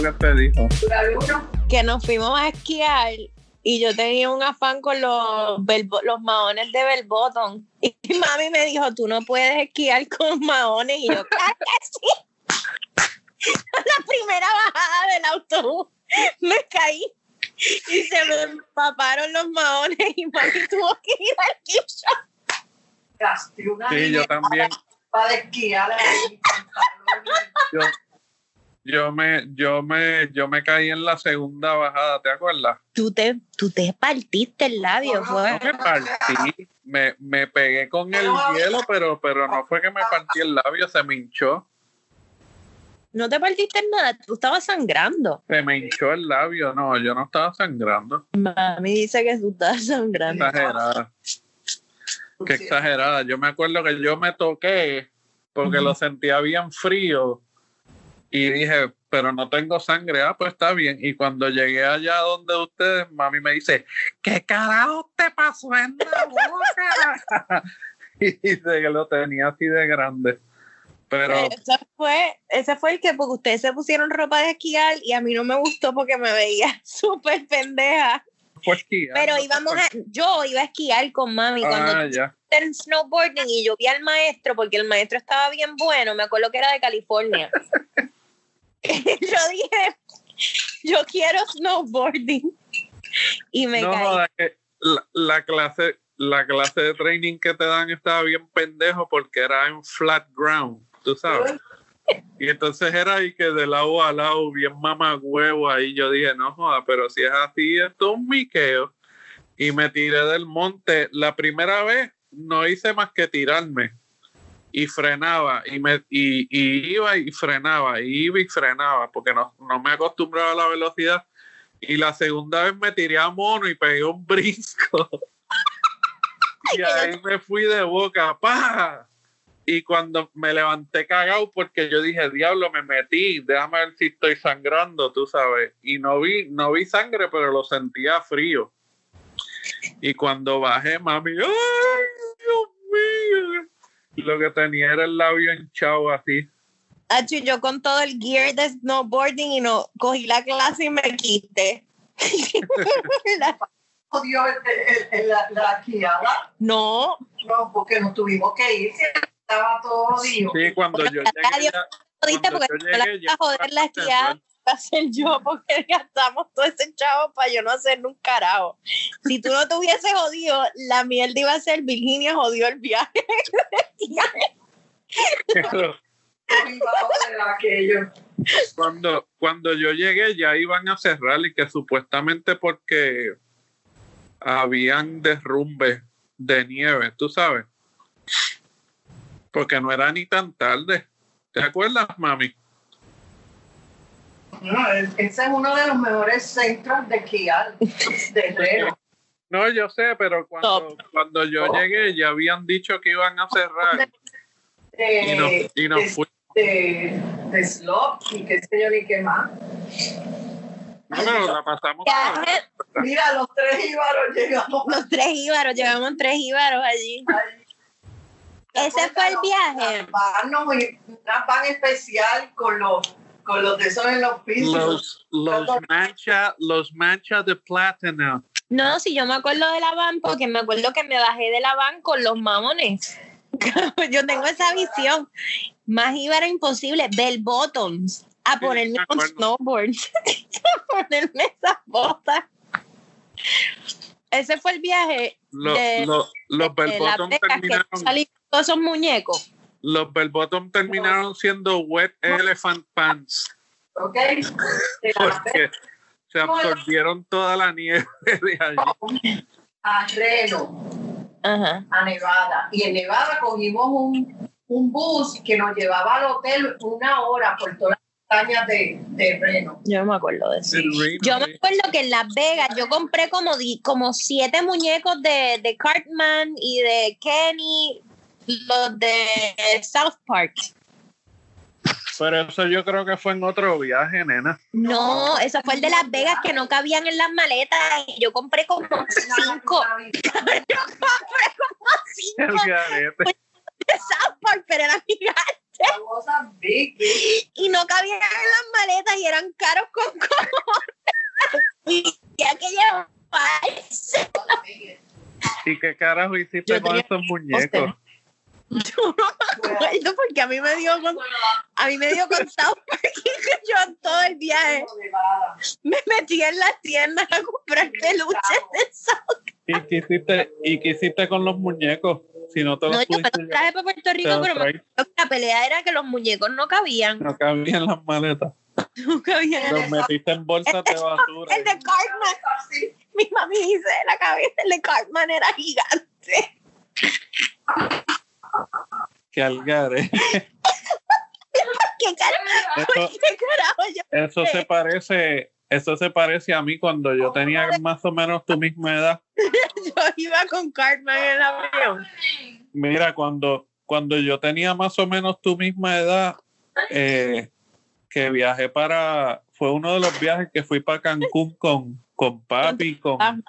lo que te dijo? que nos fuimos a esquiar y yo tenía un afán con los, los maones de bell bottom. Y mami me dijo, tú no puedes esquiar con maones. Y yo, claro que sí. La primera bajada del autobús me caí y se me empaparon los maones y mami tuvo que ir al una Sí, yo también. para esquiar. Yo, yo me, yo me, yo me caí en la segunda bajada, ¿te acuerdas? Tú te, tú te partiste el labio, fue. No me partí, me, me pegué con el hielo, pero, pero no fue que me partí el labio, se me hinchó, No te partiste nada, tú estabas sangrando. se me hinchó el labio, no, yo no estaba sangrando, Mami dice que tú estás sangrando. exagerada, qué exagerada, yo me acuerdo que yo me toqué porque lo sentía bien frío y dije, pero no tengo sangre, ah, pues está bien, y cuando llegué allá donde ustedes, mami me dice, ¿qué carajo te pasó en la boca? y dice que lo tenía así de grande. Pero Ese fue, ese fue el que porque ustedes se pusieron ropa de esquiar y a mí no me gustó porque me veía súper pendeja. esquiar. Pero íbamos a, yo iba a esquiar con mami cuando Ah, ya. en snowboarding y yo vi al maestro porque el maestro estaba bien bueno, me acuerdo que era de California. yo dije, yo quiero snowboarding. Y me no caí. la, la clase la clase de training que te dan estaba bien pendejo porque era en flat ground, tú sabes. Y entonces era ahí que de lado a lado, bien mamagüevo ahí. Yo dije, no joda, pero si es así, esto es un miqueo. Y me tiré del monte. La primera vez no hice más que tirarme. Y frenaba. Y, me, y, y iba y frenaba. Y iba y frenaba. Porque no, no me acostumbraba a la velocidad. Y la segunda vez me tiré a mono y pegué un brinco. y ahí me fui de boca. ¡Pah! Y cuando me levanté cagado, porque yo dije, diablo, me metí, déjame ver si estoy sangrando, tú sabes. Y no vi, no vi sangre, pero lo sentía frío. Y cuando bajé, mami, ¡ay, Dios mío! Lo que tenía era el labio hinchado así. Achu, yo con todo el gear de snowboarding y no cogí la clase y me quité. La- Jodió el- la, la esquiada. no, No, porque nos tuvimos que ir. Estaba todo jodido. Sí, cuando yo llegué, ya- cuando yo no la llegué, joder la esquiada ser yo porque gastamos todo ese chavo para yo no hacer un carajo. Si tú no te hubieses jodido, la mierda iba a ser Virginia jodió el viaje. Cuando, cuando yo llegué ya iban a cerrar y que supuestamente porque habían derrumbes de nieve, tú sabes. Porque no era ni tan tarde. ¿Te acuerdas, mami? No, es- ese es uno de los mejores centros de esquiar de Reno. No, yo sé, pero cuando, cuando yo llegué ya habían dicho que iban a cerrar y nos, De, y nos de, fuimos. de, de slop y qué sé yo ni qué más. No, pero la pasamos. Viaje, Mira, los tres íbaros llegamos. Los tres íbaros, llevamos tres íbaros allí. Ese fue el viaje. Van, no, y una van especial con los, con los de esos en los pisos. Los, los mancha, los mancha de plátano. No, si yo me acuerdo de la van, porque me acuerdo que me bajé de la van con los mamones. yo tengo esa visión. Más íbaro imposible. Bell bottoms. A Sí, ponerme me un snowboard. a ponerme esas botas. Ese fue el viaje. Los, de- los, los bell de Las bottom Vegas que terminaron, salí con todos esos muñecos. Los bell bottom terminaron siendo wet elephant pants ¿Ok? La porque se absorbieron toda la nieve de allí. a Reno, Ajá. a Nevada. Y en Nevada cogimos un, un bus que nos llevaba al hotel una hora por todas las montañas de, de Reno. Yo no me acuerdo de eso. Reno, Yo me sí. acuerdo que en Las Vegas yo compré como, di- como siete muñecos de, de Cartman y de Kenny, los de South Park. Pero eso yo creo que fue en otro viaje, nena. No, eso fue el de Las Vegas que no cabían en las maletas y yo compré como cinco. Yo compré como El cinco garete. de South Park, pero eran gigantes. Y no cabían en las maletas y eran caros con cojones. y ya que llevarse. ¿Y qué carajo hiciste Yo con esos muñecos? Yo no me acuerdo porque a mí me dio con, a mí me dio con South Park y que yo todo el viaje me metí en las tiendas a comprar peluches de South ¿Y qué hiciste, y qué hiciste con los muñecos? Si no te los No, yo me los traje para Puerto Rico, pero me la pelea era que los muñecos no cabían. no cabían las maletas. No cabían en Los metiste en bolsas de basura. el de Cartman. Mi mami dice, la cabeza el de Cartman era gigante. ¿Qué carajo? Eso, ¿Qué carajo yo? eso se parece, eso se parece a mí cuando yo tenía más o menos tu misma edad. Yo iba con Cartman en el avión. Mira, cuando, cuando yo tenía más o menos tu misma edad, eh, que viajé para, fue uno de los viajes que fui para Cancún con, con papi, con,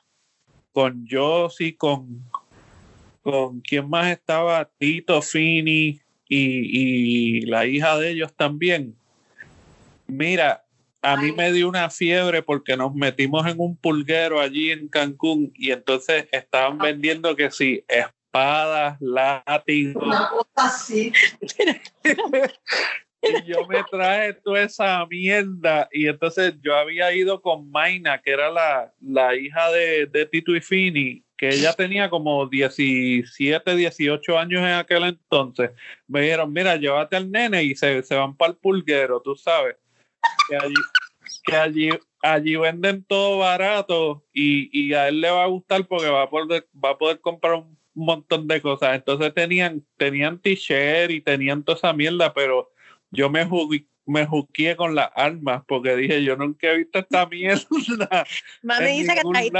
con Josie, con, con quién más estaba, Tito, Fini y, y la hija de ellos también. Mira, a mí me dio una fiebre porque nos metimos en un pulguero allí en Cancún y entonces estaban vendiendo que sí, espadas, látigos. Una cosa así. Y yo me traje toda esa mierda. Y entonces yo había ido con Maina, que era la, la hija de, de Tito y Fini, que ella tenía como 17, 18 años en aquel entonces. Me dijeron, mira, llévate al nene y se, se van para el pulguero, tú sabes. Que allí, que allí, allí venden todo barato y, y a él le va a gustar porque va a poder, va a poder comprar un montón de cosas. Entonces tenían, tenían t-shirt y tenían toda esa mierda, pero yo me me juqué con las armas porque dije, yo nunca he visto esta mierda. Mami dice que está ahí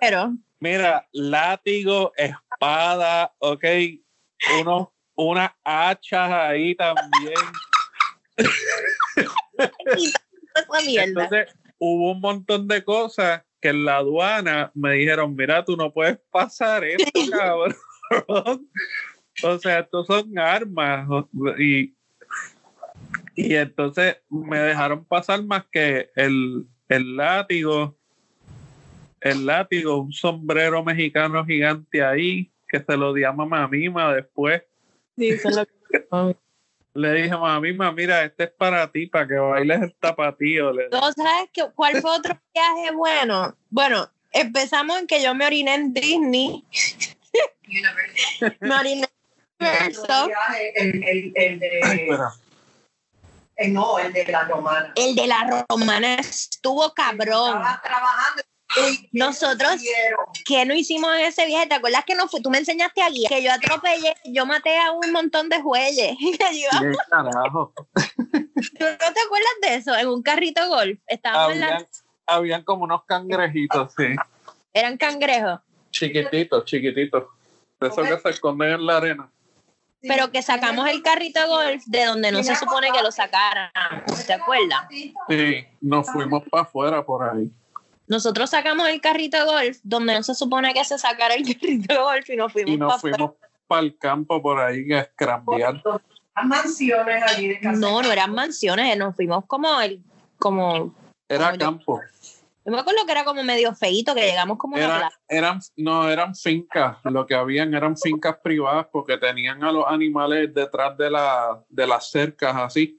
pero Mira, látigo, espada, ok, unos, unas hachas ahí también. Entonces, hubo un montón de cosas que en la aduana me dijeron, mira, tú no puedes pasar esto, cabrón. o sea, estos son armas. Y, y entonces me dejaron pasar más que el, el látigo, el látigo, un sombrero mexicano gigante ahí, que se lo di a mamá mima después. Sí, lo Le dije, mamá mima, mira, este es para ti, para que bailes el tapatío. ¿Tú sabes qué- cuál fue otro viaje bueno? Bueno, empezamos en que yo me oriné en Disney. Me oriné en Universal. El, el, el de. Espera. Eh, no, el de la romana. El de la romana estuvo cabrón. Estaba trabajando. y- Nosotros- hicieron. ¿Qué no hicimos en ese viaje? ¿Te acuerdas que no fue? Tú me enseñaste a guiar, que yo atropellé, yo maté a un montón de jueyes. Que ¿Qué carajo? ¿Tú no te acuerdas de eso? En un carrito golf. Estábamos en la- Habían, habían como unos cangrejitos, sí. Eran cangrejos. Chiquititos, chiquititos. De esos que se esconden en la arena. Pero que sacamos el carrito golf de donde no se supone que lo sacaran. ¿Te acuerdas? Sí, nos fuimos para afuera por ahí. Nosotros sacamos el carrito golf donde no se supone que se sacara el carrito golf y nos fuimos, Y nos pa' fuimos para el campo por ahí a escrambear. Mansiones allí de casa. No, no eran mansiones, nos fuimos como el, como, Era campo. yo me acuerdo que era como medio feito, que llegamos como una Era, plaza. eran, no, eran fincas. Lo que habían eran fincas privadas porque tenían a los animales detrás de, la, de las cercas así.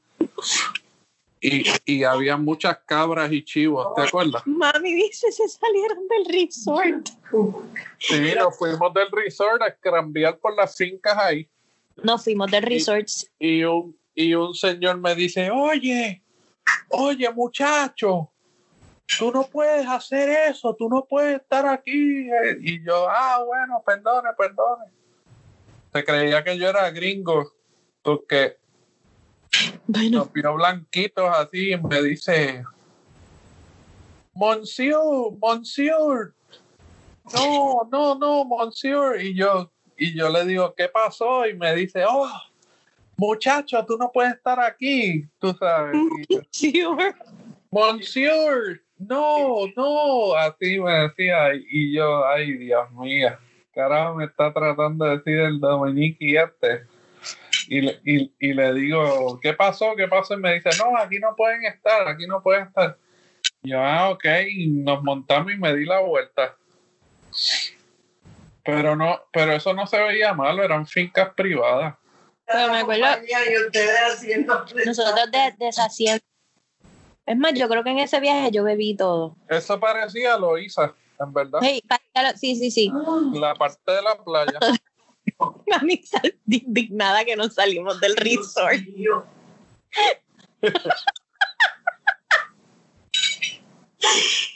Y, y había muchas cabras y chivos, ¿te acuerdas? Mami dice, se salieron del resort. Sí, nos fuimos del resort a escrambear por las fincas ahí. Nos fuimos del resort. y un, y un señor me dice, oye, oye muchacho, tú no puedes hacer eso, tú no puedes estar aquí. eh". Y yo, ah, bueno, perdone, perdone. Se creía que yo era gringo, porque Bueno, nos vio blanquitos así y me dice, Monsieur, Monsieur, no, no, no, Monsieur. Y yo, y yo le digo, ¿qué pasó? Y me dice, oh, muchacho, tú no puedes estar aquí, tú sabes. Sure. Monsieur, no, no, así me decía. Y yo, ay, Dios mío, carajo, me está tratando de decir el Dominique y este. Y le, y, y le digo, ¿qué pasó? ¿Qué pasó? Y me dice, no, aquí no pueden estar, aquí no pueden estar. Y yo, ah, ok, y nos montamos y me di la vuelta. Pero no, pero eso no se veía malo, eran fincas privadas. Pero me acuerdo- Nosotros de, deshaciendo. Es más, yo creo que en ese viaje yo bebí todo. Eso parecía Loíza, en verdad. Sí, sí, sí, sí. La parte de la playa. Mami indignada que nos salimos del resort.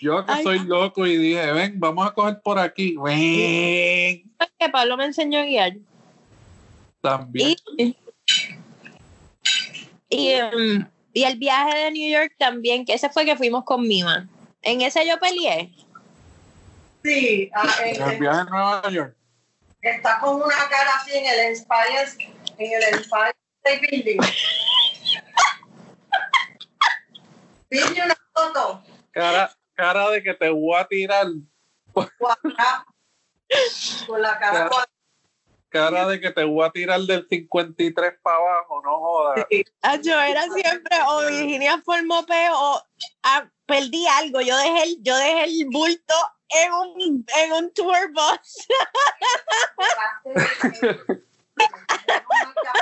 Yo que Ay. soy loco y dije, ven, vamos a coger por aquí. Ven. Que Pablo me enseñó a guiar. También. Y, y, em, y el viaje de New York también, que ese fue que fuimos con Mima. En ese yo peleé. Sí, ah, El este, viaje a Nueva York. está con una cara así en el Empire, en el Empire State Building. Pide una foto. Cara, cara de que te voy a tirar. Con la cara Cara. cuadrada. Cara de que te voy a tirar del 53 para abajo, no jodas. Ah, yo era siempre o Virginia formó peo o ah, perdí algo. Yo dejé el, yo dejé el bulto en un, en un tour bus.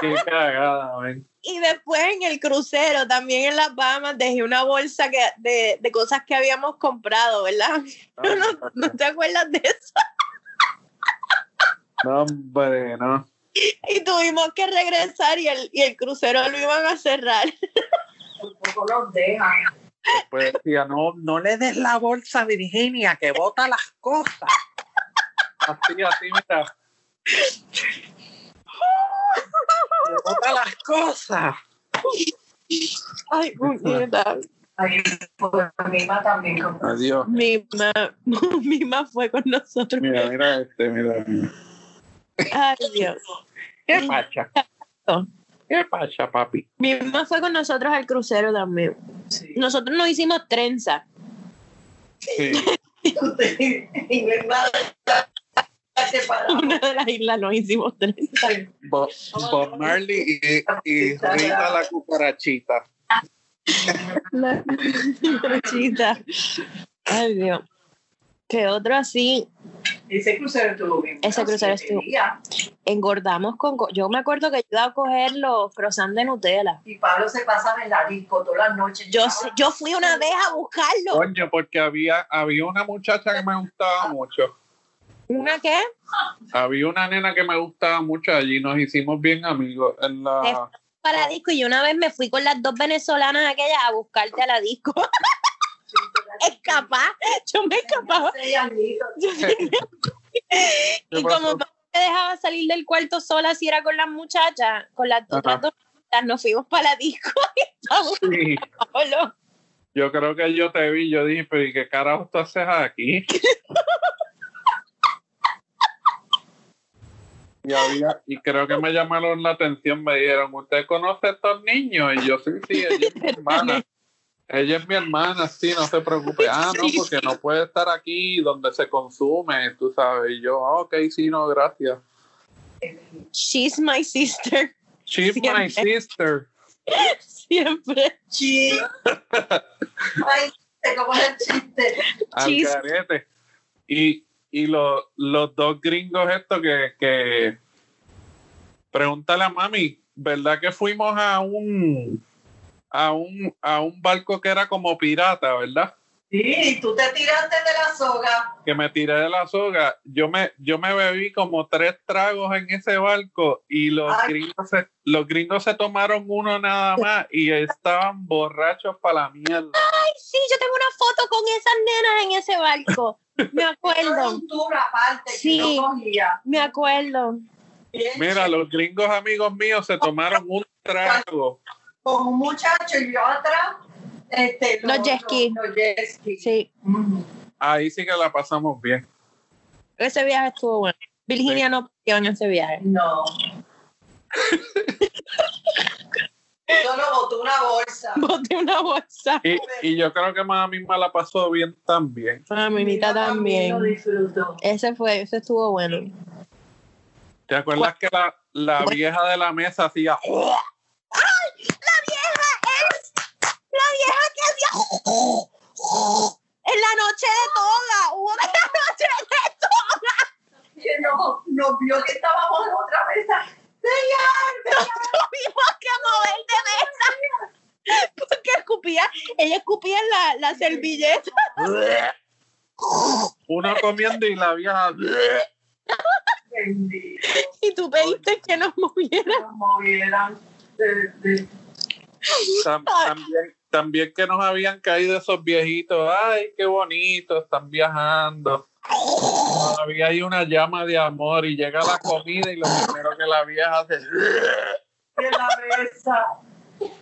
Qué cagada. Y después en el crucero, también en las Bahamas, dejé una bolsa que, de, de cosas que habíamos comprado, ¿verdad? ¿No, ¿No te acuerdas de eso? No, hombre, no. Y tuvimos que regresar y el, y el crucero lo iban a cerrar. Los dejan. Pues decía, no, no le des la bolsa a Virginia, que bota las cosas. Así, así, mira. Que bota las cosas. Ay, puñeta. Ay, pues mi mamá también. Adiós. Mima, Mima fue con nosotros. Mira, mira este, mira. Ay, Dios. ¿Qué pacha? ¿Qué pacha, papi? Mima fue con nosotros al crucero también. Sí. Nosotros nos hicimos trenza. Sí. y mi hermana. Una de las islas nos hicimos trenza. Bob, Bob Marley y, y Rita la cucarachita. La cucarachita. Ay, Dios. Que otro así, Ese crucero estuvo bien. Ese crucero estuvo- días. engordamos con... co- Yo me acuerdo que yo iba a coger los croissants de Nutella. Y Pablo se pasaba en la disco todas las noches. Yo, sé- yo fui una vez a buscarlo. Coño, porque había, había una muchacha que me gustaba mucho. ¿Una qué? Había una nena que me gustaba mucho allí, nos hicimos bien amigos. En la, Para disco y una vez me fui con las dos venezolanas aquellas a buscarte a la disco. Escapar. Yo me escapaba. Y como papá me dejaba salir del cuarto sola si era con las muchachas, con las otras dos nos fuimos para la disco y Sí, yo creo que yo te vi, yo dije, pero ¿y qué carajo tú haces aquí? Y, había, y creo que me llamaron la atención, me dijeron, ¿usted conoce a estos niños? Y yo, sí, sí, ella es mi hermana. Ella es mi hermana, sí, no se preocupe. Ah, no, porque no puede estar aquí donde se consume, tú sabes. Y yo, ah, ok, sí, no, gracias. She's my sister. She's my sister. Siempre. Sí. Ay, ¿cómo es el chiste? al. Y, y los, los dos gringos estos que, que pregúntale a mami, ¿verdad que fuimos a un a un a un barco que era como pirata, verdad? Sí, tú te tiraste de la soga. Que me tiré de la soga, yo me yo me bebí como tres tragos en ese barco y los Ay. gringos se, los gringos se tomaron uno nada más y estaban borrachos para la mierda. Ay, sí, yo tengo una foto con esas nenas en ese barco. Me acuerdo. un tour aparte Sí. que no cogía. Me acuerdo. Mira, los gringos amigos míos se tomaron un trago Con un muchacho y yo atrás. Este, Los jet ski. Los, los jet ski. Sí. Ahí sí que la pasamos bien. ese viaje estuvo bueno. Virginia no partió en ese viaje. No. Solo botó una bolsa. Boté una bolsa. Y, y yo creo que más misma la pasó bien también. A Minita también. Lo disfrutó. Ese fue, ese estuvo bueno. ¿Te acuerdas que la, la vieja de la mesa hacía. La vieja es la vieja que hacía en la noche de toga. Hubo de la noche de toga. Que no, nos vio que estábamos en otra mesa. Señor, Nos tuvimos que mover de mesa. Porque escupía, ella escupía en la, la servilleta. Uno comiendo y la vieja. bendito, Y tú pediste que nos movieran. nos movieran. de- de- Tam- también, también que nos habían caído esos viejitos. Ay, qué bonito, están viajando. Había ahí una llama de amor y llega la comida y lo primero que la vieja hace. de la mesa.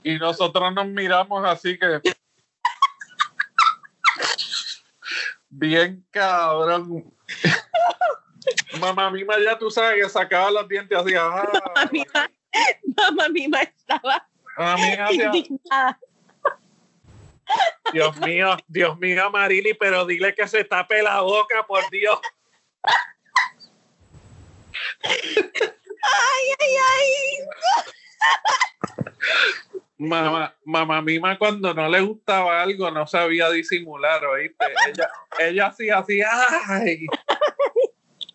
Y nosotros nos miramos así que. Bien cabrón. Mamá mima, ya tú sabes que sacaba los dientes así. Ah, Mamá mima, mamá mima estaba a mí hacía, indignada. Dios mío, Dios mío, Marili, pero dile que se tape la boca, por Dios. Ay, ay, ay. Mamá, mamá mima cuando no le gustaba algo no sabía disimular, ¿oíste? Ella, ella hacía así, ay,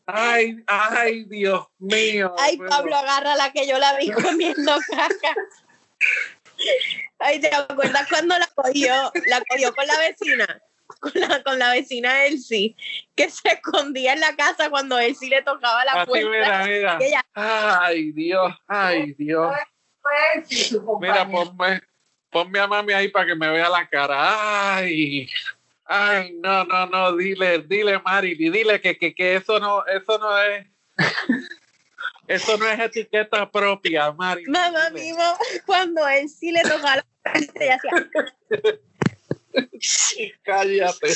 ay, ay, Dios mío. Ay, pero- Pablo, agarra la que yo la vi comiendo caca. Ay, ¿te acuerdas cuando la cogió? La cogió con la vecina. Con la, con la vecina Elsie, que se escondía en la casa cuando Elsie le tocaba la Así, puerta. mira, mira. Ella, Ay, Dios, ay, Dios. Mira, ponme, ponme a mami ahí para que me vea la cara. Ay, ay, no, no, no, dile, dile, Marily, dile que, que, que eso no, eso no es, eso no es etiqueta propia, Marily. mamá mismo, cuando Elsie le tocaba la puerta, ella hacía, Cállate.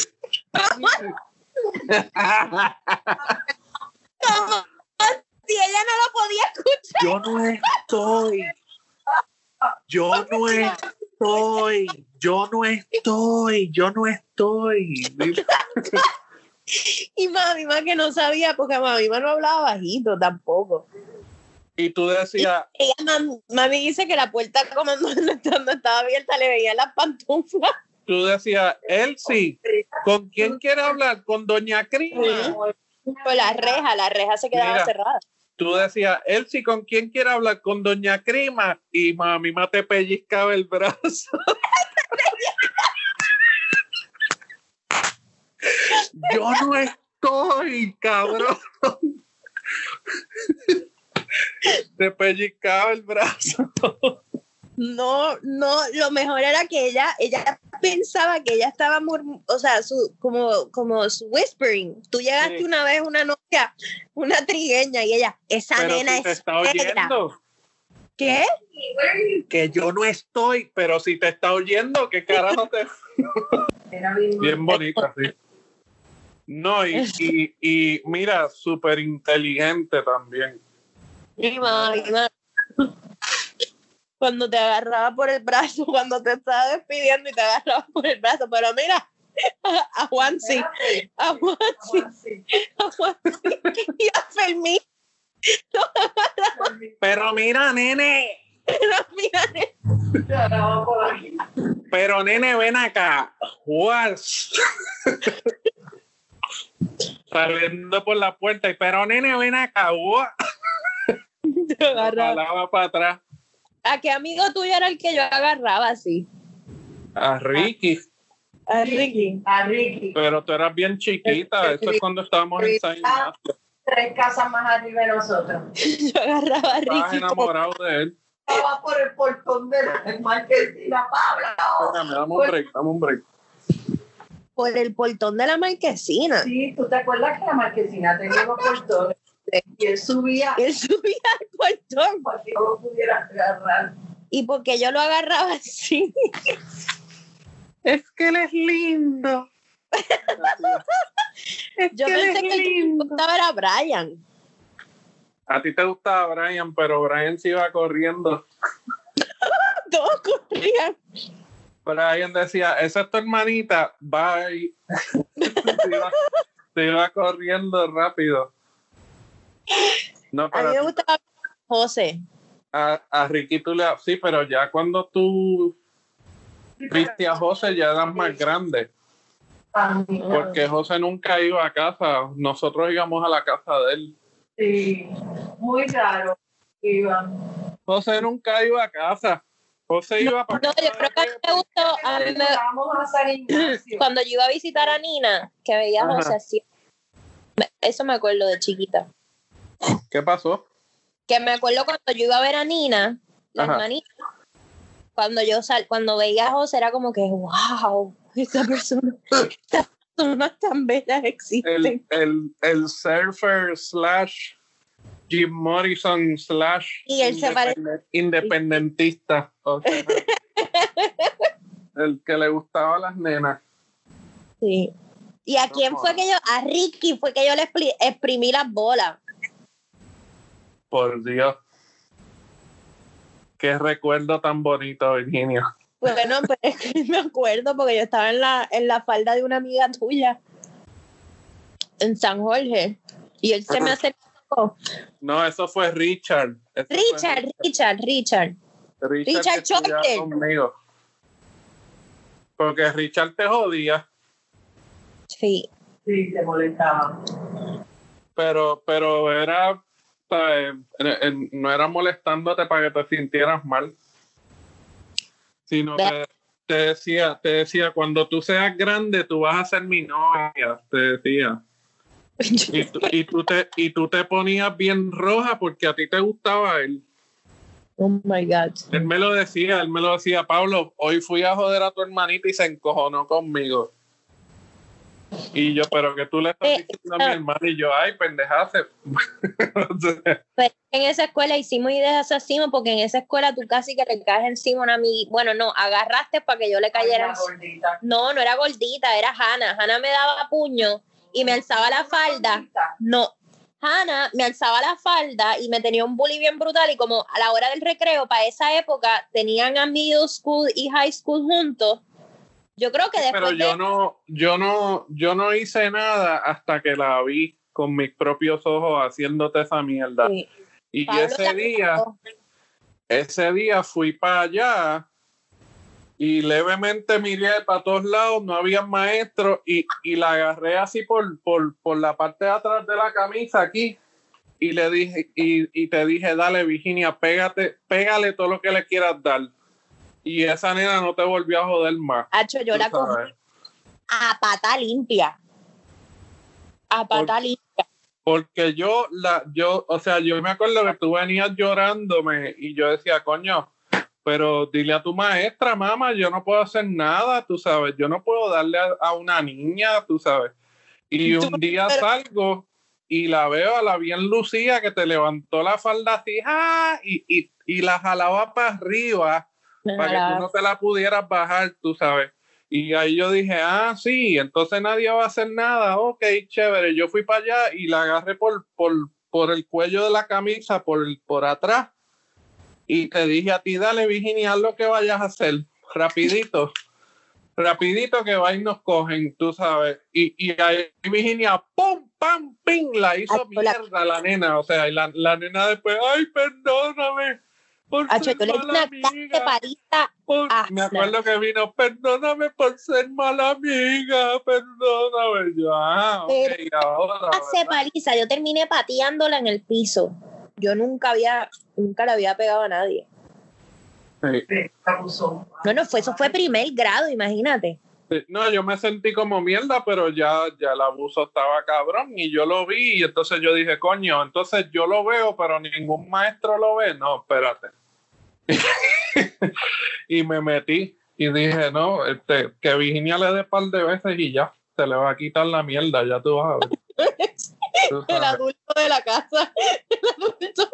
si ella no lo podía escuchar. Yo no estoy. Yo no estoy. Yo no estoy. Yo no estoy. Y mami más que no sabía, porque mami no hablaba bajito tampoco. Y tú decías, Ella, mam- mami dice que la puerta como no, estaba abierta, le veía las pantuflas. tú decías, Elsie, ¿con quién quiere hablar? Con Doña Crima. Pues la reja, la reja se quedaba Mira. cerrada. Tú decías, Elsie, ¿con quién quiere hablar? Con Doña Crima. Y mami ma te pellizcaba el brazo. Yo no estoy, cabrón. Te pellizcaba el brazo. No, no, lo mejor era que ella, ella pensaba que ella estaba murm- o sea, su, como, como su whispering. Tú llegaste Sí. una vez una novia, una trigueña, y ella, esa Pero nena si te es está negra. oyendo, ¿Qué? que yo no estoy, pero si te está oyendo, ¿qué carajo te Era bien, Bien bonita, sí. No, y, y, y mira, súper inteligente también. Mi Cuando te agarraba por el brazo, cuando te estaba despidiendo y te agarraba por el brazo, pero mira, a, a Juan sí, a Juan sí, a Juan sí, y a Fermín, Pero mira, nene, pero mira, aquí. pero nene, ven acá. Juas. Saliendo por la puerta, y pero nene, ven acá. Agarraba. Para atrás. ¿A qué amigo tuyo era el que yo agarraba así? A Ricky. A Ricky. A Ricky. Pero tú eras bien chiquita. Eso es cuando estábamos en San Ignacio. Tres casas más arriba de nosotros. Yo agarraba a Estabas Ricky. como- enamorado de él. Estaba por el portón de la marquesina, Pablo. Espérame, dame un break, dame un break. Por el portón de la marquesina. Sí, ¿tú te acuerdas que la marquesina tenía unos portones? Y él subía Él subía al portón. para que no lo pudiera agarrar. ¿Y porque yo lo agarraba así? Es que él es lindo. Es Yo pensé que el que me gustaba era Brian. A ti te gustaba Brian, pero Brian se iba corriendo. Todos corrían. Brian decía, esa es tu hermanita, bye. se, iba, se iba corriendo rápido. No, A pero mí me gustaba José. A, a Ricky tú le... Sí, pero ya cuando tú viste a José ya eras más grande. Porque José nunca iba a casa. Nosotros íbamos a la casa de él. Sí, muy raro. Iba. José nunca iba a casa. José iba para No, yo creo que a mí me gustó, a mí me- Vamos a Ignacio. cuando yo iba a visitar a Nina, que veía a. José así. Eso me acuerdo de chiquita. ¿Qué pasó? Que me acuerdo cuando yo iba a ver a Nina, la Ajá. hermanita, cuando yo sal, cuando veía a José era como que, wow, esta persona, estas personas tan bellas existen. El, el, el surfer slash Jim Morrison slash Y él independen- independentista. o sea, el que le gustaba a las nenas. Sí. ¿Y a quién fue que yo? A Ricky fue que yo le exprimí las bolas. Por Dios. Qué recuerdo tan bonito, Virginia. Bueno, pero es que me acuerdo porque yo estaba en la, en la falda de una amiga tuya en San Jorge y él se me acercó. No, eso fue Richard. Eso fue Richard, Richard, Richard. Richard estudiaba Cholte. conmigo. Porque Richard te jodía, Sí. Sí, te molestaba. pero, pero era, ¿sabes? No era molestándote para que te sintieras mal, sino que te decía, te decía, cuando tú seas grande, tú vas a ser mi novia, te decía. Y tú, y tú te, y tú te ponías bien roja porque a ti te gustaba él. Oh my God. Él me lo decía, él me lo decía, Pablo, hoy fui a joder a tu hermanita y se encojonó conmigo. Y yo, pero que tú le estás Eh, diciendo a mi ah. hermana y yo, ay, sea, Pero en esa escuela hicimos ideas así, porque en esa escuela tú casi que le caes encima a una amiga. Bueno, no, agarraste para que yo le cayera. Ay. No, no era gordita, era Hannah. Hannah me daba puño y me alzaba la falda. No, Hannah me alzaba la falda y me tenía un bully bien brutal y como a la hora del recreo, para esa época, tenían a middle school y high school juntos. Yo creo que después pero yo de... no, yo no, yo no hice nada hasta que la vi con mis propios ojos haciéndote esa mierda. Sí. Y Pablo ese día, ese día fui para allá y levemente miré para todos lados, no había maestro y, y la agarré así por, por, por la parte de atrás de la camisa aquí y le dije, y, y te dije, dale Virginia, pégate, pégale todo lo que le quieras dar. Y esa nena no te volvió a joder más. Hacho, yo la cogí sabes. a pata limpia. A pata Por- limpia. Porque yo, la, yo, o sea, yo me acuerdo que tú venías llorándome y yo decía, coño, pero dile a tu maestra, mamá, yo no puedo hacer nada, tú sabes, yo no puedo darle a, a una niña, tú sabes. Y un día salgo y la veo a la bien Lucía que te levantó la falda así, ¡ah! y, y, y la jalaba para arriba Me para que tú no te la pudieras bajar, tú sabes. Y ahí yo dije, ah, sí, entonces nadie va a hacer nada, ok, chévere. Yo fui para allá y la agarré por, por, por el cuello de la camisa, por, por atrás. Y te dije a ti, dale, Virginia, haz lo que vayas a hacer, rapidito. rapidito que va y nos cogen, tú sabes. Y, y ahí Virginia, ¡pum, pam, ping! La hizo mierda la nena. O sea, y la, la nena después, ¡ay, perdóname! Por Hacho, ser mala una amiga. paliza. Por- Ah, me acuerdo que vino, perdóname por ser mala amiga, perdóname. Yo, ah, ok, Pero- ahora. Hace paliza. Yo terminé pateándola en el piso. Yo nunca había, nunca le había pegado a nadie. Sí. No, no, fue, eso fue primer grado, imagínate. Sí, No, yo me sentí como mierda, pero ya, ya el abuso estaba cabrón y yo lo vi y entonces yo dije, coño, entonces yo lo veo, pero ningún maestro lo ve. No, espérate. y me metí y dije, no, este, que Virginia le dé par de veces y ya, se le va a quitar la mierda, ya tú vas a ver. El adulto de la casa. El adulto.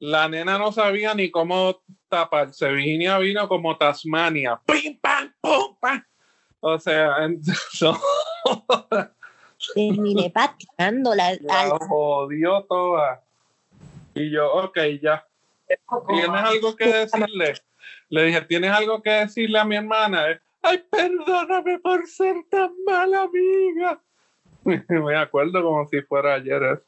La nena no sabía ni cómo taparse. Virginia vino como Tasmania. ¡Pim, pam, pum, pam! O sea, en- so- Terminé pateándola. la al- jodió toda. Y yo, ok, ya. ¿Tienes algo que decirle? Le dije, ¿tienes algo que decirle a mi hermana? Eh, Ay, perdóname por ser tan mala amiga. Me acuerdo como si fuera ayer. eso.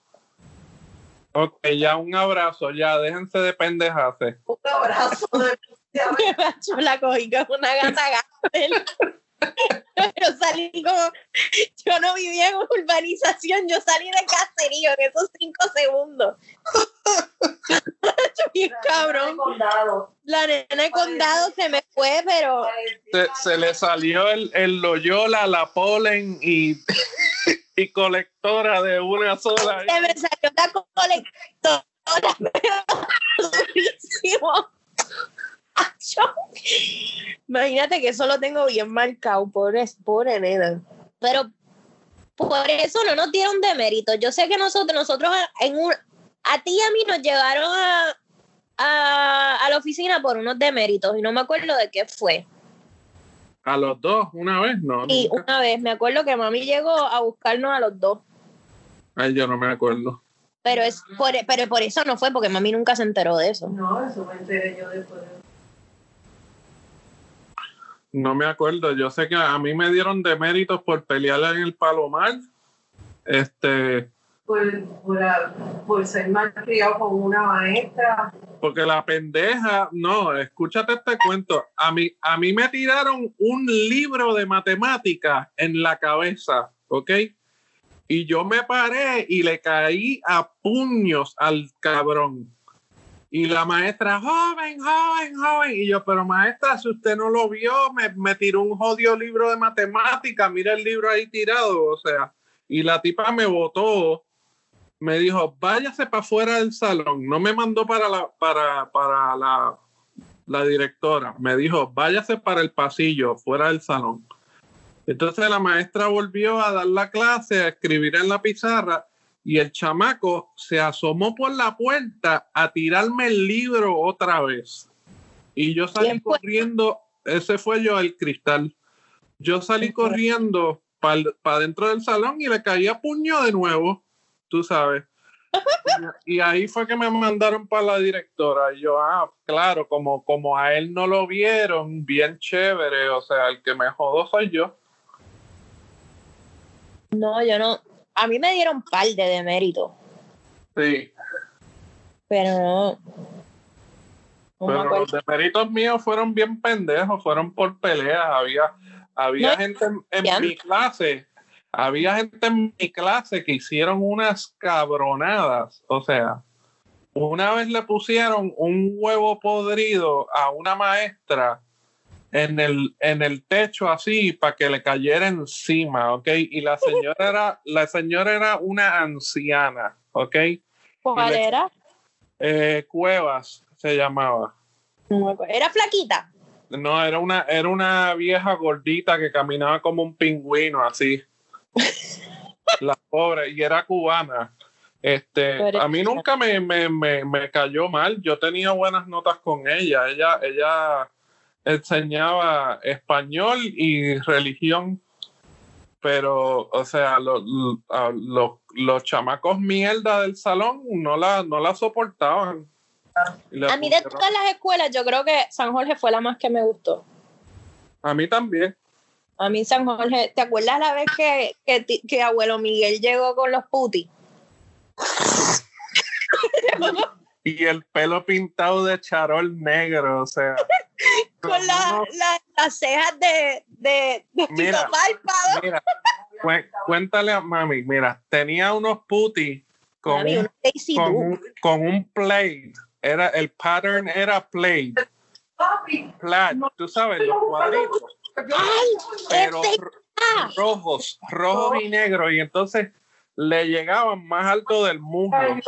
Ok, ya un abrazo, ya déjense de pendejarse. Un abrazo de la cogí como una gata gata. Yo salí como, yo no vivía en urbanización, yo salí de caserío en esos cinco segundos. Yo bien cabrón. condado. La nena de condado se me fue, pero Se, se le salió el, el Loyola, la polen y, y colectora de una sola. se me salió colectora. Imagínate que eso lo tengo bien marcado, pobre, pobre nena. Pero por eso no nos dieron de mérito. Yo sé que nosotros, nosotros en un, a ti y a mí nos llegaron a, a, a la oficina por unos deméritos y no me acuerdo de qué fue. A los dos, una vez, no. Y nunca. una vez me acuerdo que mami llegó a buscarnos a los dos. Ay, yo no me acuerdo. Pero es por, pero por eso no fue, porque mami nunca se enteró de eso. No, eso me enteré yo después. de- No me acuerdo. Yo sé que a mí me dieron de méritos por pelear en el Palomar. Este, Por, por, ah, por ser malcriado con una maestra. porque la pendeja, no, escúchate este cuento. A mí, a mí me tiraron un libro de matemáticas en la cabeza, ¿ok? Y yo me paré y le caí a puños al cabrón. Y la maestra, joven, joven, joven. Y yo, pero maestra, si usted no lo vio, me, me tiró un jodido libro de matemáticas. Mira el libro ahí tirado, o sea. Y la tipa me votó. Me dijo, váyase para afuera del salón. No me mandó para la, para, para la, la directora. Me dijo, váyase para el pasillo, fuera del salón. Entonces la maestra volvió a dar la clase, a escribir en la pizarra y el chamaco se asomó por la puerta a tirarme el libro otra vez. Y yo salí corriendo, ese fue yo, el cristal. Yo salí corriendo para dentro del salón y le caí a puño de nuevo, tú sabes. y ahí fue que me mandaron para la directora. Y yo, ah, claro, como, como a él no lo vieron, bien chévere, o sea, el que me jodó soy yo. No, yo no. A mí me dieron par de deméritos, Sí. pero no. Pero los deméritos míos fueron bien pendejos, fueron por peleas. Había, había No, gente en, mi clase, había gente en mi clase que hicieron unas cabronadas. O sea, una vez le pusieron un huevo podrido a una maestra en el, en el techo así para que le cayera encima, ¿ok? Y la señora era, la señora era una anciana, ¿ok? ¿Cuál le- era? Eh, Cuevas se llamaba. Era flaquita. No, era una, era una vieja gordita que caminaba como un pingüino, así. La pobre, y era cubana. Este, a mí nunca me, me, me, me cayó mal. Yo tenía buenas notas con ella. Ella, ella enseñaba español y religión. Pero, o sea, lo- lo- a- lo- los chamacos mierda del salón no la, no la soportaban. A mí de todas las escuelas, yo creo que San Jorge fue la más que me gustó. a mí también. A mí San Jorge, ¿te acuerdas la vez que, que, abuelo Miguel llegó con los putis? y el pelo pintado de charol negro, o sea. con la- las cejas de, de, de Mira. Tito Párpado. mira, cué- cuéntale a mami, mira, tenía unos putis con, Mami, un, con, un, con un plate. Era, el pattern era plate, Papi, flat, tú sabes, los cuadritos. Pero ah, rojos, rojos y negros, y entonces le llegaban más alto del muslo.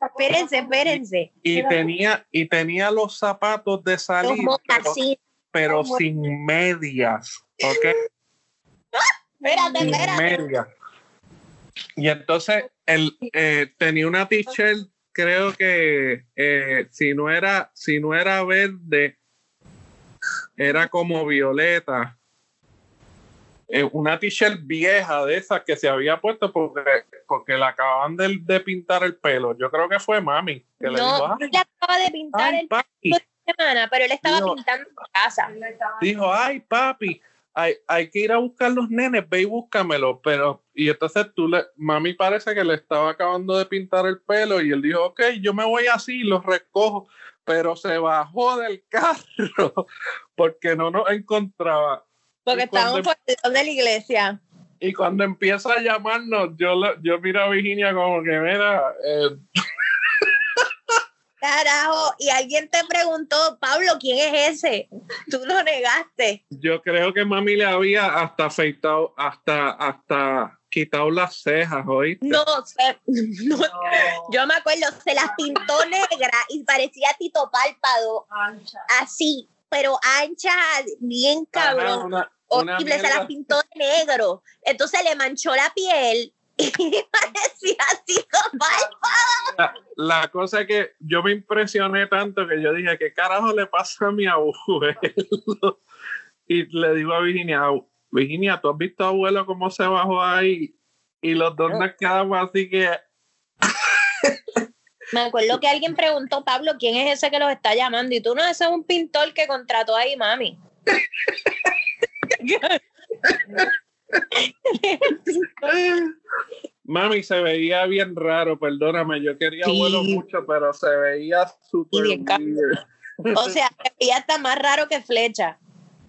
Espérense, espérense. Y tenía, y tenía los zapatos de salir, pero, sin medias, ¿ok? Espérate, sin espérate. media. Y entonces él eh, tenía una t-shirt, creo que eh, si no era, si no era verde, era como violeta. Eh, una t-shirt vieja de esas que se había puesto porque, porque le acaban de, de pintar el pelo. Yo creo que fue mami que le dijo, No, "Ay, él acaba de pintar ay, el papi, semana, pero él estaba Digo, pintando su casa. dijo, ay papi, hay, hay que ir a buscar los nenes, ve y búscamelo. Pero, y entonces tú le, mami parece que le estaba acabando de pintar el pelo y él dijo, ok, yo me voy así, los recojo. Pero se bajó del carro porque no nos encontraba. Porque estábamos por el de la iglesia. Y cuando empieza a llamarnos, yo, yo miro a Virginia como que, mira, eh, Carajo, y alguien te preguntó, Pablo, ¿quién es ese? Tú lo negaste. yo creo que mami le había hasta afeitado, hasta, hasta quitado las cejas, ¿oíste? No, se- no, No. yo me acuerdo, se las pintó negra y parecía Tito Párpado, Ancha. así, pero ancha, bien cabrón. una horrible, se las pintó de negro. Entonces le manchó la piel y parecía Párpado. La, la cosa es que yo me impresioné tanto que yo dije, ¿qué carajo le pasa a mi abuelo? Y le digo a Virginia, "Au- Virginia, ¿tú has visto a abuelo cómo se bajó ahí? Y los dos nos quedamos así que, Me acuerdo que alguien preguntó, Pablo, ¿quién es ese que los está llamando? Y tú no, ese es un pintor que contrató ahí, mami. Mami, se veía bien raro, perdóname, yo quería Sí. abuelo mucho, pero se veía súper bien. O sea, ella está más raro que flecha.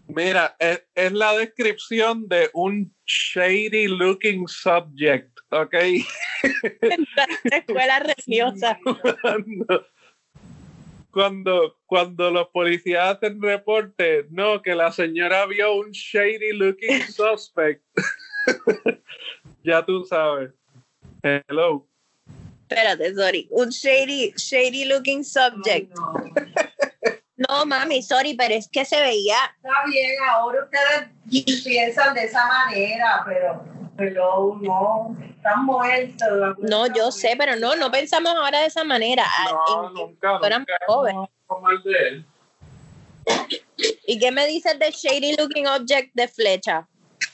Mira, es, es la descripción de un shady looking subject, ¿ok? La escuela religiosa. cuando, cuando, los policías hacen reporte, no, que la señora vio un shady looking suspect. ya tú sabes. Hello. Espérate, sorry. Un shady, shady looking subject. No, no. No, mami, sorry, pero es que se veía. Está bien, ahora ustedes piensan de esa manera, pero, pero no, están muertos. No, yo sé, pero no, no pensamos ahora de esa manera. Ah, No, en- nunca, nunca de él. ¿Y qué me dices de shady looking object de flecha?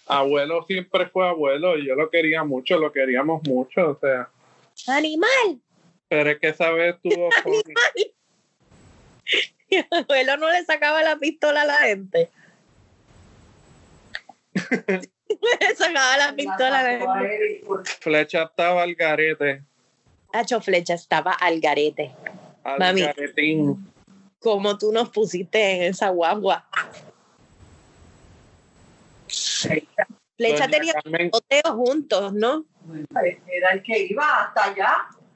Abuelo siempre fue abuelo y yo lo quería mucho, lo queríamos mucho, o sea, Animal. pero es que esa vez tuvo el abuelo no le sacaba la pistola a la gente. le sacaba la pistola. Flecha estaba al garete, Hacho Flecha estaba al garete. al Mami. garetín. Como tú nos pusiste en esa guagua. Flecha Doña tenía dedos juntos, ¿no? Era el que iba hasta allá.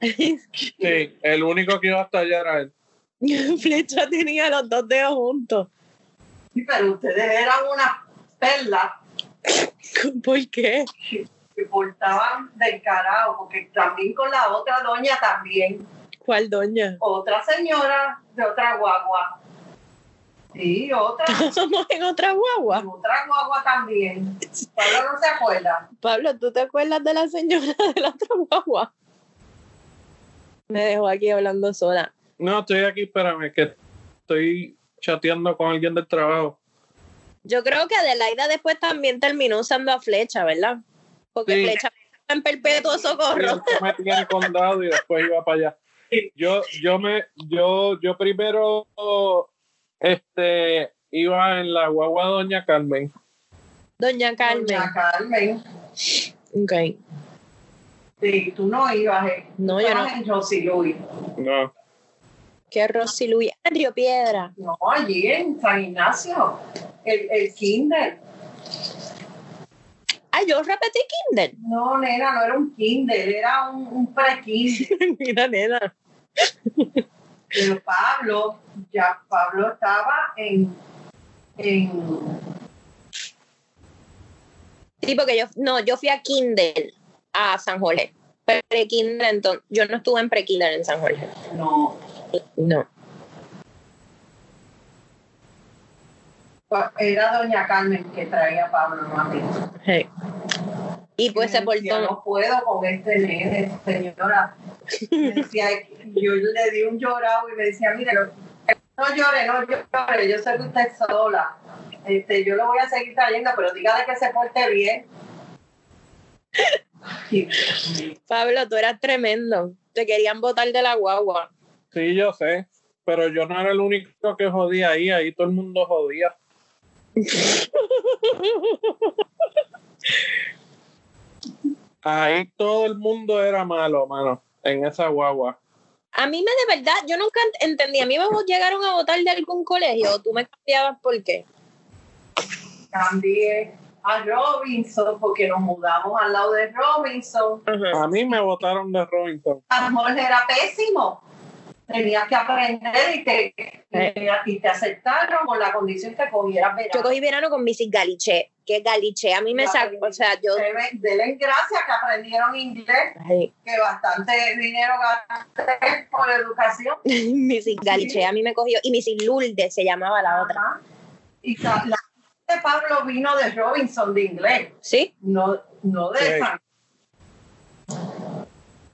sí, el único que iba hasta allá era él. Flecha tenía los dos dedos juntos. Sí, pero ustedes eran unas perlas ¿Por qué? que portaban del carajo, porque también con la otra doña también, ¿Cuál doña? otra señora de otra guagua. Sí, otra, Somos en otra guagua. otra guagua también. Pablo no se acuerda. Pablo, ¿tú te acuerdas de la señora de la otra guagua? Me dejó aquí hablando sola. No, estoy aquí, espérame, que estoy chateando con alguien del trabajo. Yo creo que Adelaida después también terminó usando a Flecha, ¿verdad? Porque Sí. Flecha está en perpetuo socorro. Yo me metí en el condado y después iba para allá. Yo, yo me, yo, yo primero este iba en la guagua Doña Carmen. Doña Carmen. Doña Carmen. Ok. Sí, tú no ibas, eh. No, Tú yo no. en Rosiluy. No. ¿Qué Rosy Luis? En Río Piedra. No, allí en San Ignacio. El, el kinder. Ah, yo repetí Kinder. No, nena, no era un kinder, era un, un pre-kinder. Mira, nena. Pero Pablo, ya Pablo estaba en, en Sí, porque yo, no, yo fui a Kinder a San Jorge. Pre-Kinder, entonces, yo no estuve en pre-Kinder en San Jorge. no, No. era doña Carmen que traía a Pablo, no a mí. Y pues se decía, portó. no puedo con este nene, señora. Decía, yo le di un llorado y me decía, mire, no, llore, no llore, yo sé que usted es sola. Este, yo lo voy a seguir trayendo, pero dígale que se porte bien. Pablo, tú eras tremendo. Te querían botar de la guagua. Sí, yo sé. Pero yo no era el único que jodía ahí, ahí todo el mundo jodía. Ahí todo el mundo era malo, mano, en esa guagua. A mí me de verdad, yo nunca entendí. A mí me llegaron a votar de algún colegio. ¿o ¿Tú me cambiabas por qué? Cambié a Robinson porque nos mudamos al lado de Robinson. A mí me votaron de Robinson. A Jorge era pésimo. Tenías que aprender y te, y te aceptaron con la condición que cogieras Yo verano. cogí verano con Mrs. Galiche, que Galiche a mí me sacó, o sea, yo... Denle gracias que aprendieron inglés, Ay, que bastante dinero gasté por educación. Mrs. Galiche a mí me cogió, y Mrs. Lourdes se llamaba la otra. Y la de Pablo vino de Robinson de inglés, ¿Sí? no, no de Sí. San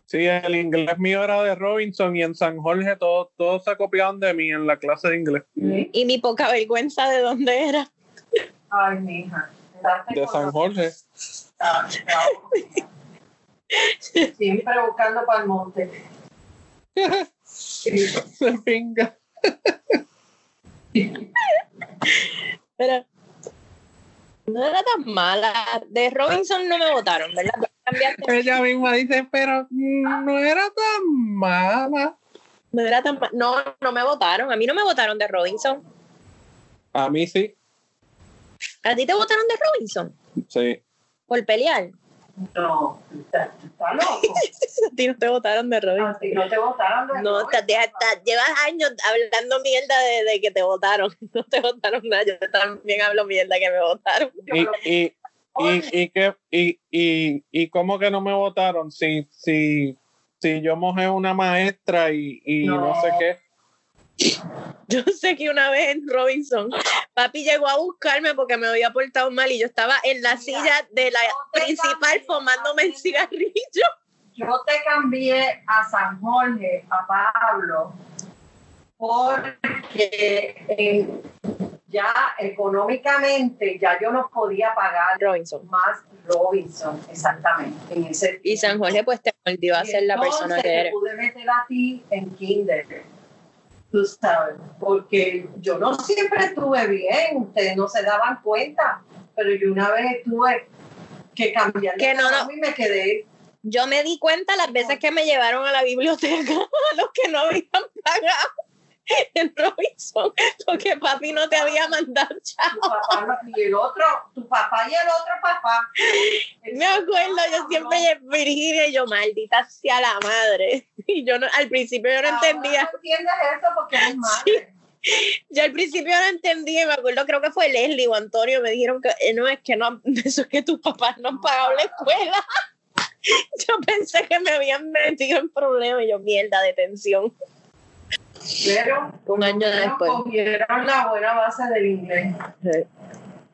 Sí, el inglés mío era de Robinson y en San Jorge todos todos se copiaban de mí en la clase de inglés. Y mi poca vergüenza de dónde era. Ay, mija. date De San Jorge. Ah. Siempre buscando para el monte. Se pinga. Pero no era tan mala. De Robinson no me votaron, ¿verdad? Cambiaste. Ella misma dice, pero no era tan mala. No era tan No, no me votaron. A mí no me votaron de Robinson. A mí sí. ¿A ti te votaron de Robinson? Sí. Por pelear. No, está, está loco. A ti no te votaron de Robinson. A ti no te votaron de No, Robinson. te- te- te- llevas años hablando mierda de, de que te votaron. No te votaron nada. Yo también hablo mierda que me votaron. Y, y, y, y, que, y, y, y cómo que no me votaron si, si, si yo mojé una maestra y, y no. No. sé qué. Yo sé que una vez en Robinson, papi llegó a buscarme porque me había portado mal y yo estaba en la Mira, silla de la no principal fumándome el cigarrillo. Yo te cambié a San Jorge, a Pablo, porque eh, ya económicamente ya yo no podía pagar Robinson. más Robinson, exactamente, en ese Y San Jorge pues te volvió a ser la persona que eres. pude meter a ti en kinder. Tú sabes, porque yo no siempre estuve bien, ustedes no se daban cuenta, pero yo una vez estuve que cambiar Que no, no. y me quedé Yo me di cuenta las veces que me llevaron a la biblioteca a los que no habían pagado en Robinson, porque papi no te había mandado tu chavo. papá no- y el otro, tu papá y el otro papá. Me acuerdo, yo siempre Virginia y yo, maldita sea la madre. Y yo no, al principio yo no Ahora entendía. No entiendes eso porque eres madre. Yo al principio no entendía y me acuerdo, creo que fue Leslie o Antonio, me dijeron que eh, no, es que no, eso es que tus papás no han pagado la escuela. Yo pensé que me habían metido en problemas y yo, mierda, detención. Pero Un año después. cogieron la buena base del inglés.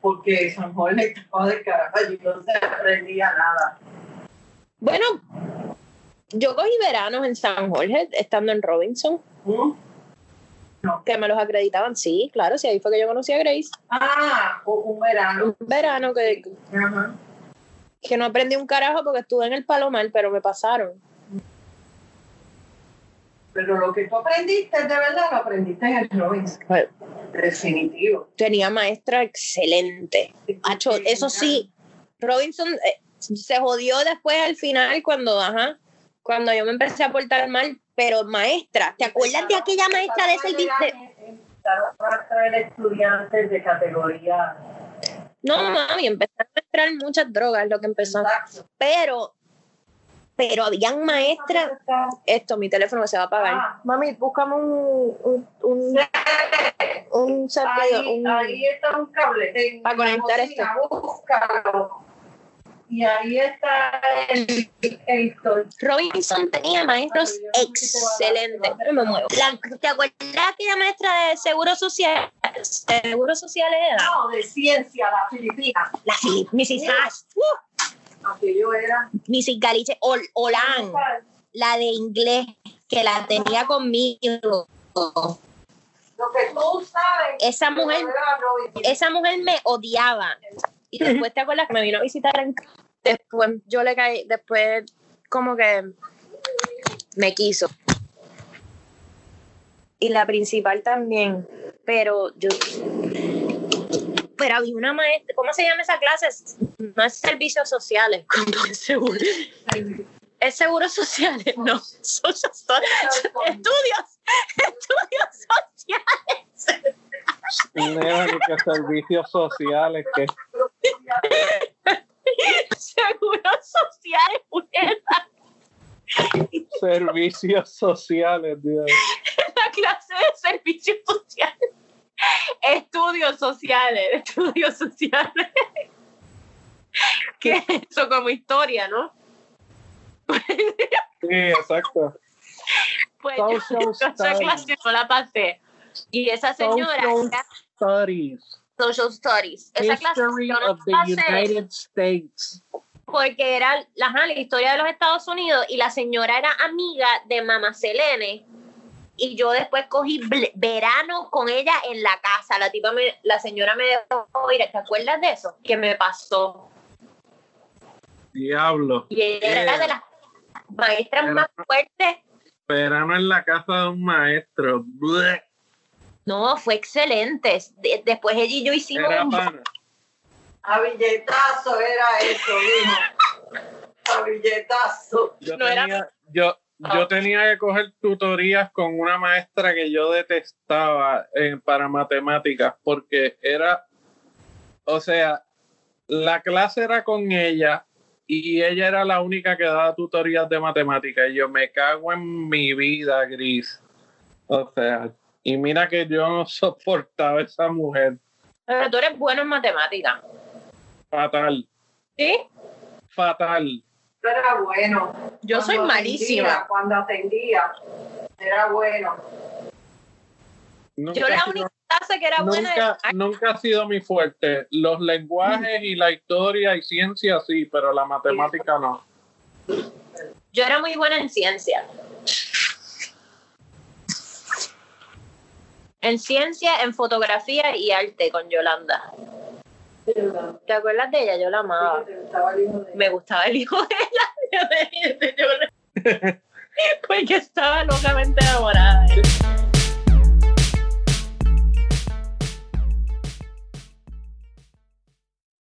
Porque San Jorge estaba de carajo y no se aprendía nada. Bueno, yo cogí veranos en San Jorge, estando en Robinson, ¿Mm? que me los acreditaban, sí, claro, sí, ahí fue que yo conocí a Grace. Ah, un, un verano. Un verano que, Ajá. que no aprendí un carajo porque estuve en el Palomar, pero me pasaron. Pero lo que tú aprendiste de verdad lo aprendiste en el Robinson. Pues, Definitivo. tenía maestra excelente. Acho, eso sí, Robinson eh, se jodió después al final cuando, ajá, cuando yo me empecé a portar mal, pero maestra, ¿te acuerdas de aquella maestra de servicio? Empezaron a traer estudiantes de categoría. No, mami, empezaron a entrar muchas drogas, lo que empezó. Pero, pero habían maestras, esto, mi teléfono se va a apagar. Ah. Mami, búscame un, un, un, un servidor, Ahí, un- ahí está un cable. Para la conectar Búscalo. Y ahí está el, el. Robinson tenía maestros excelentes. Pero me muevo. La- ¿Te acuerdas de aquella maestra de seguro social? Seguro social era No, de ciencia, la filipina. la Filip, Mrs. Haas, uh, Aquello era. Mrs. Galiche, Ol, Olan, la de inglés, que la tenía conmigo. Lo que tú sabes. Esa mujer, esa mujer me odiaba. Y después te acuerdas que me vino a visitar en después yo le caí, después como que me quiso. Y la principal también, pero yo pero había una maestra, ¿cómo se llama esa clase? No es servicios sociales, ¿cómo es seguro? Es seguros sociales, no. Social studies. Estudios, estudios sociales. Nena, que servicios sociales, que Seguros sociales, puñeta. servicios sociales, Dios. La clase de servicios sociales. Estudios sociales, estudios sociales. ¿Qué es eso como historia, no? Sí, exacto. Pues yo, Social yo esa clase no la pasé. Y esa señora Social era Studies. Social Studies. Esa clase History yo no of the la pasé United States. porque era la, la historia de los Estados Unidos y la señora era amiga de Mamá Selene. Y yo después cogí verano con ella en la casa. La tipa me, la señora me dejó ir. ¿Te acuerdas de eso? Que me pasó. Diablo. Y ella era Yeah. de las maestras más fuertes. Verano en la casa de un maestro. No, fue excelente. De- después ella y yo hicimos Era un pana. A billetazo era eso, mijo. A billetazo. Yo No era- yo, yo tenía que coger tutorías con una maestra que yo detestaba eh, para matemáticas porque era, o sea, la clase era con ella y ella era la única que daba tutorías de matemáticas y yo me cago en mi vida, Gris. O sea, y mira que yo no soportaba a esa mujer. Pero tú eres bueno en matemáticas. Fatal, ¿Sí? fatal. Era bueno. Yo soy malísima. atendía, Cuando atendía, era bueno. Nunca Yo la sido- única clase que era buena nunca, era nunca ha sido mi fuerte. Los lenguajes y la historia y ciencia sí, pero la matemática no. Yo era muy buena en ciencia. En ciencia, en fotografía y arte con Yolanda. ¿Te acuerdas de ella? Yo la amaba. Me gustaba el hijo de ella. Porque estaba locamente enamorada. de él.